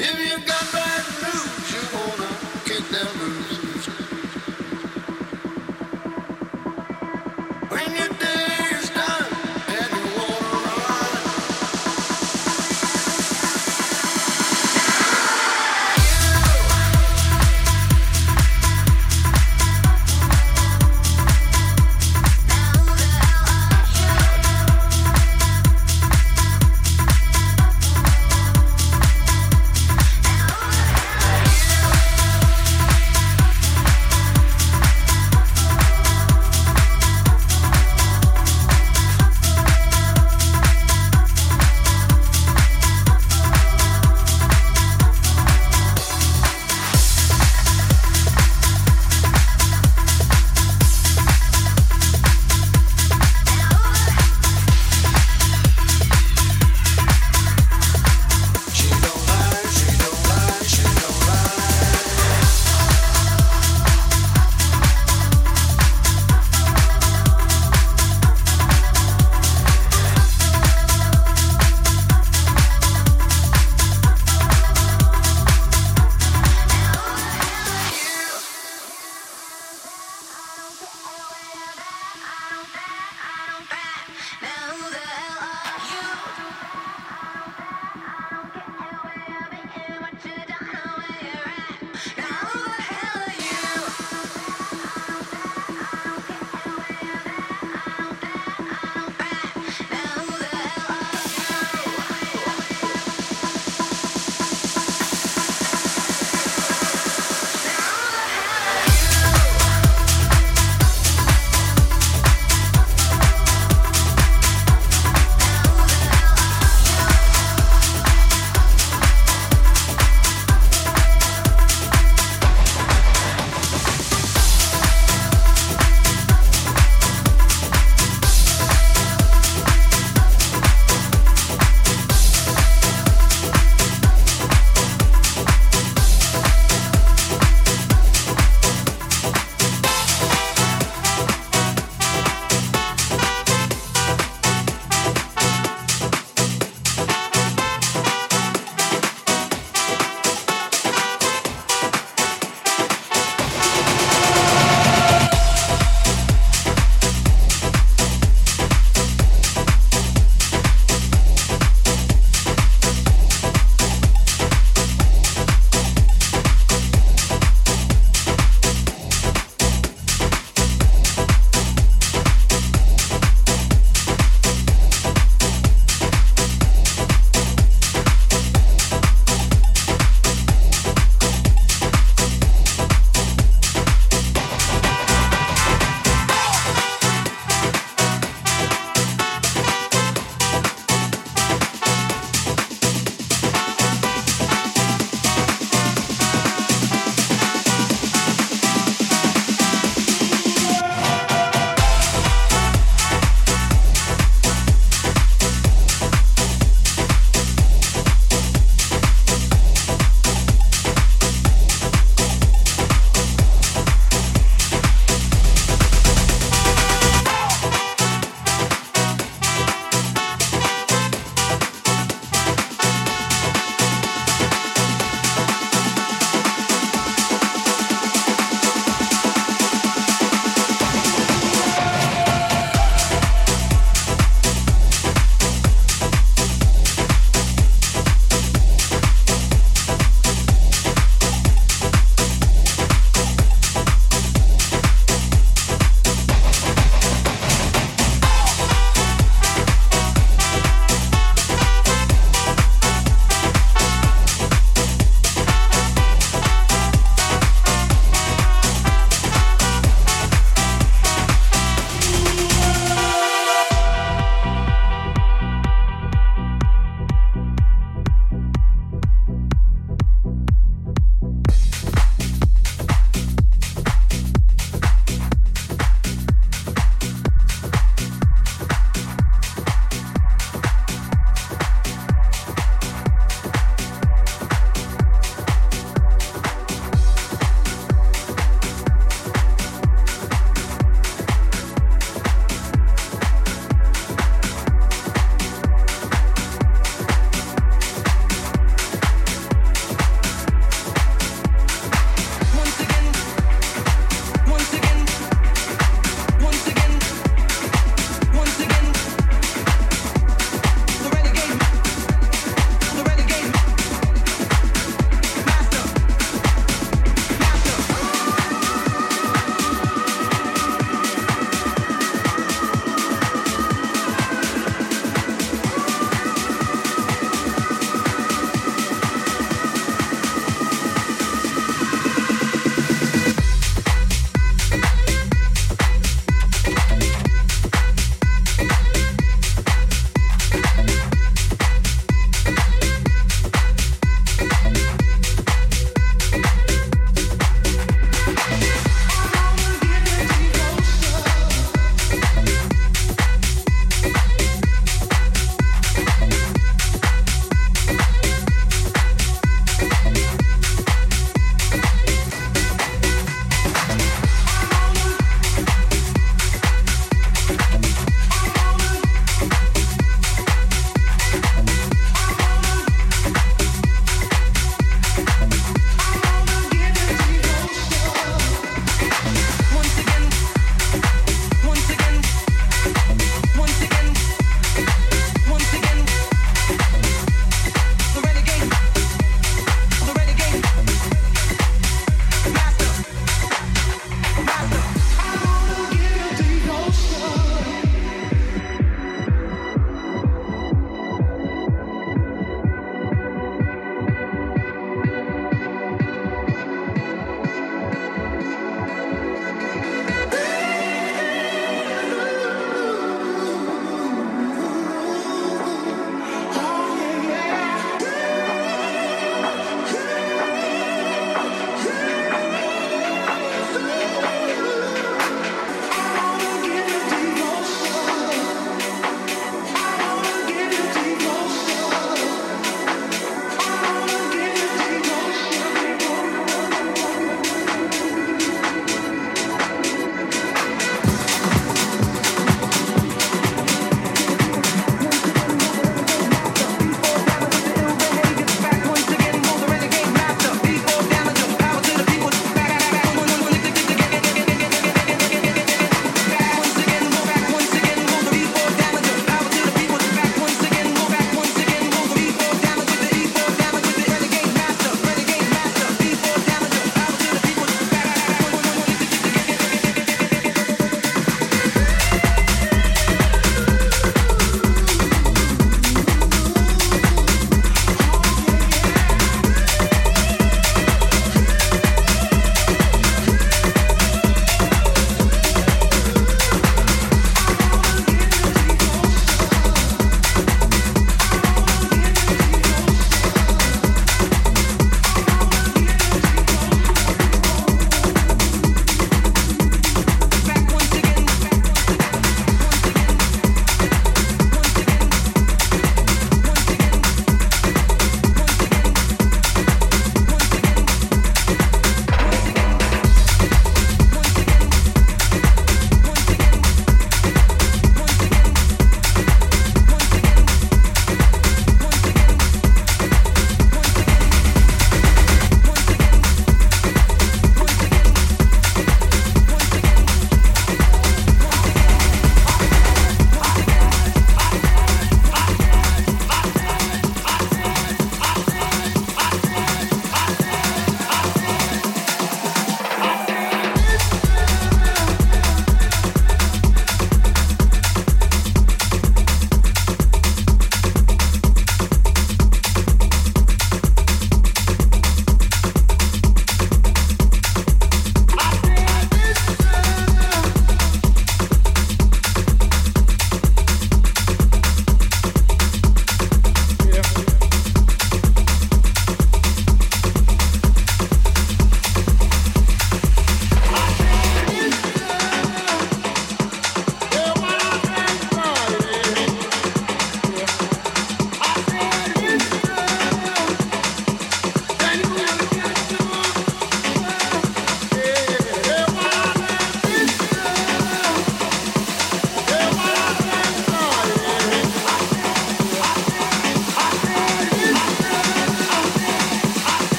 If you got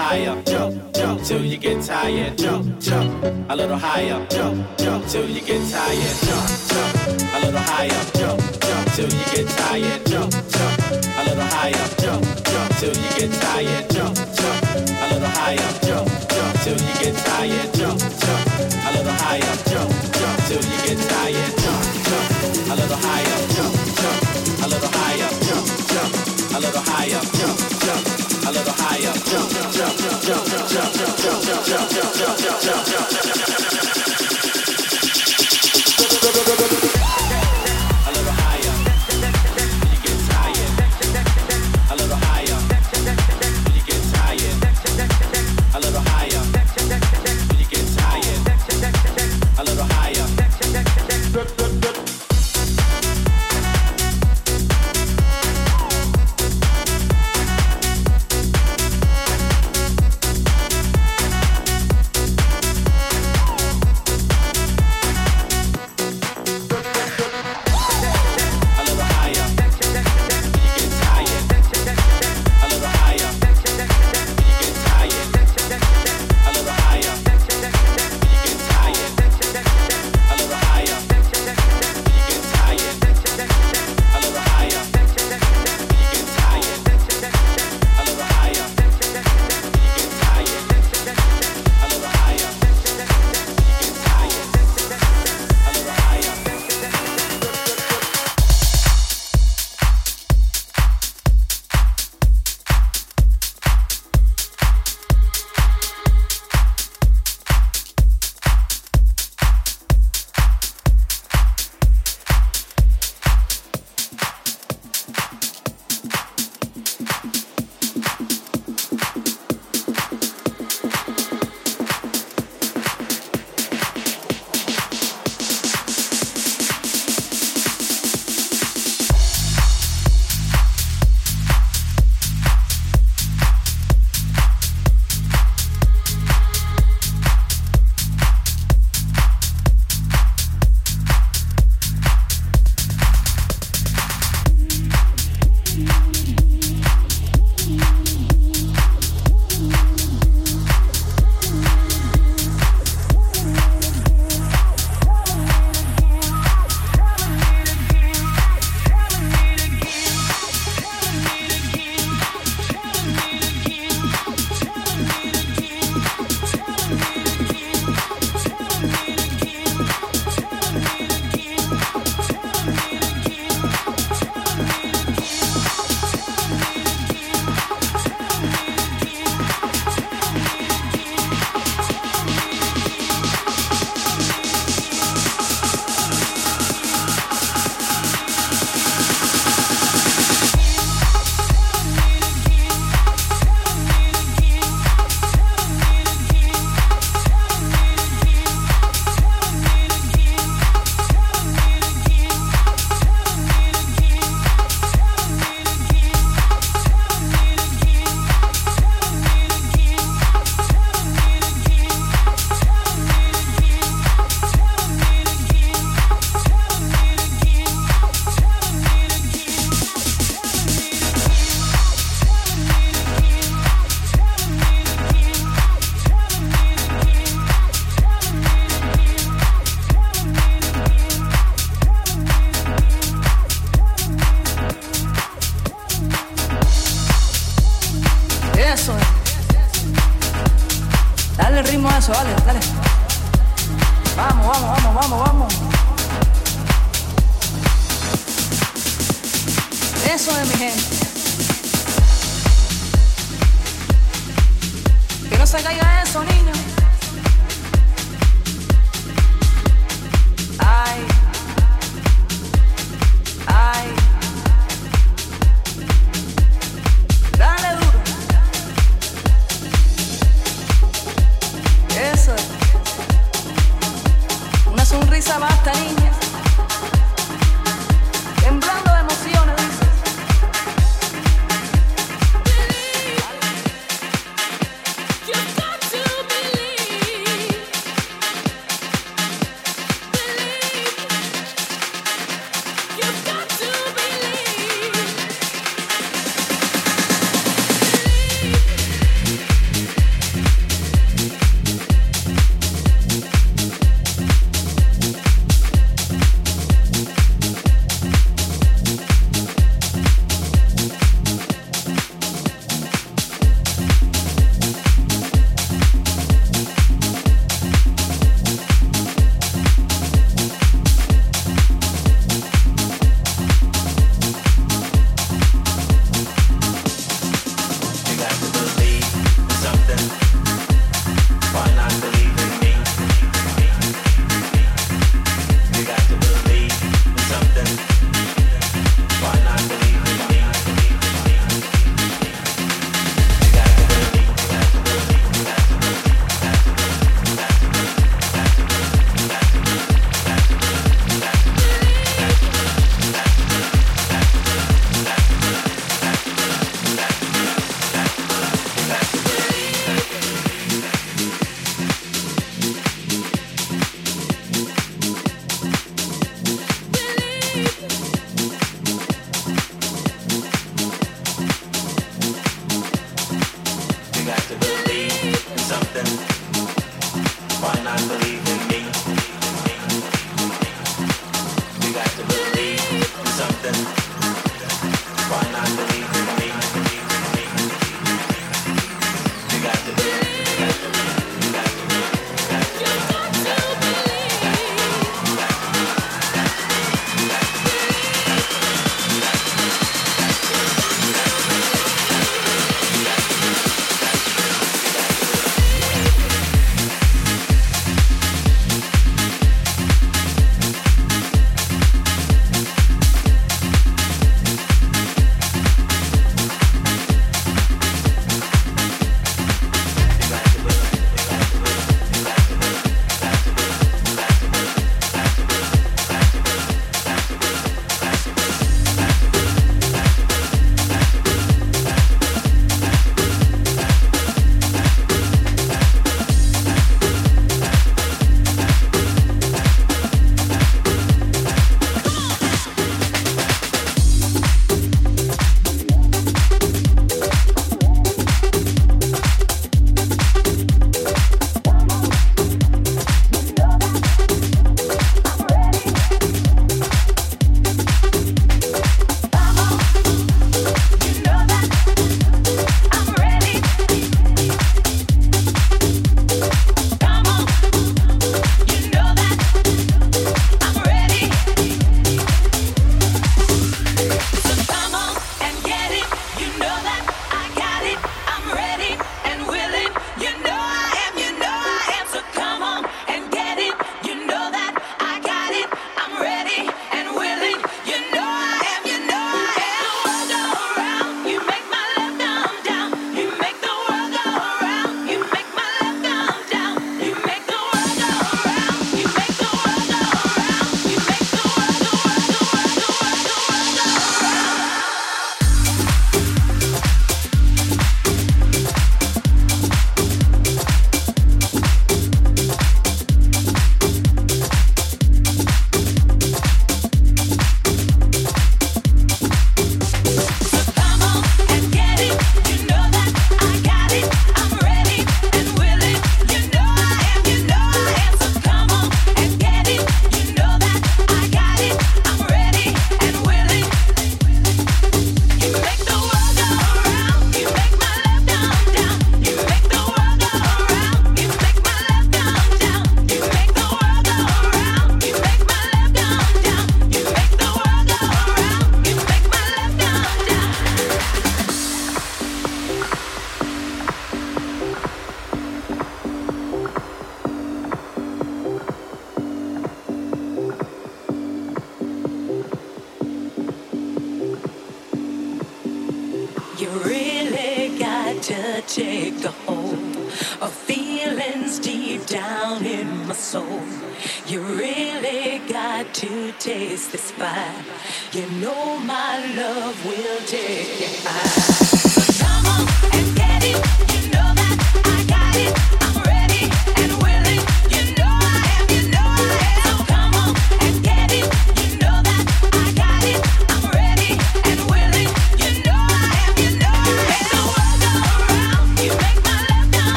higher, jump, jump till you get tired, jump, jump, a little higher, jump, jump till you get tired, jump, jump, a little higher, jump, jump till you get tired, jump, jump, a little higher, jump, jump till you get tired, jump, jump, a little higher, jump, jump till you get tired, jump, jump, a little higher, jump, jump, jump,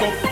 go.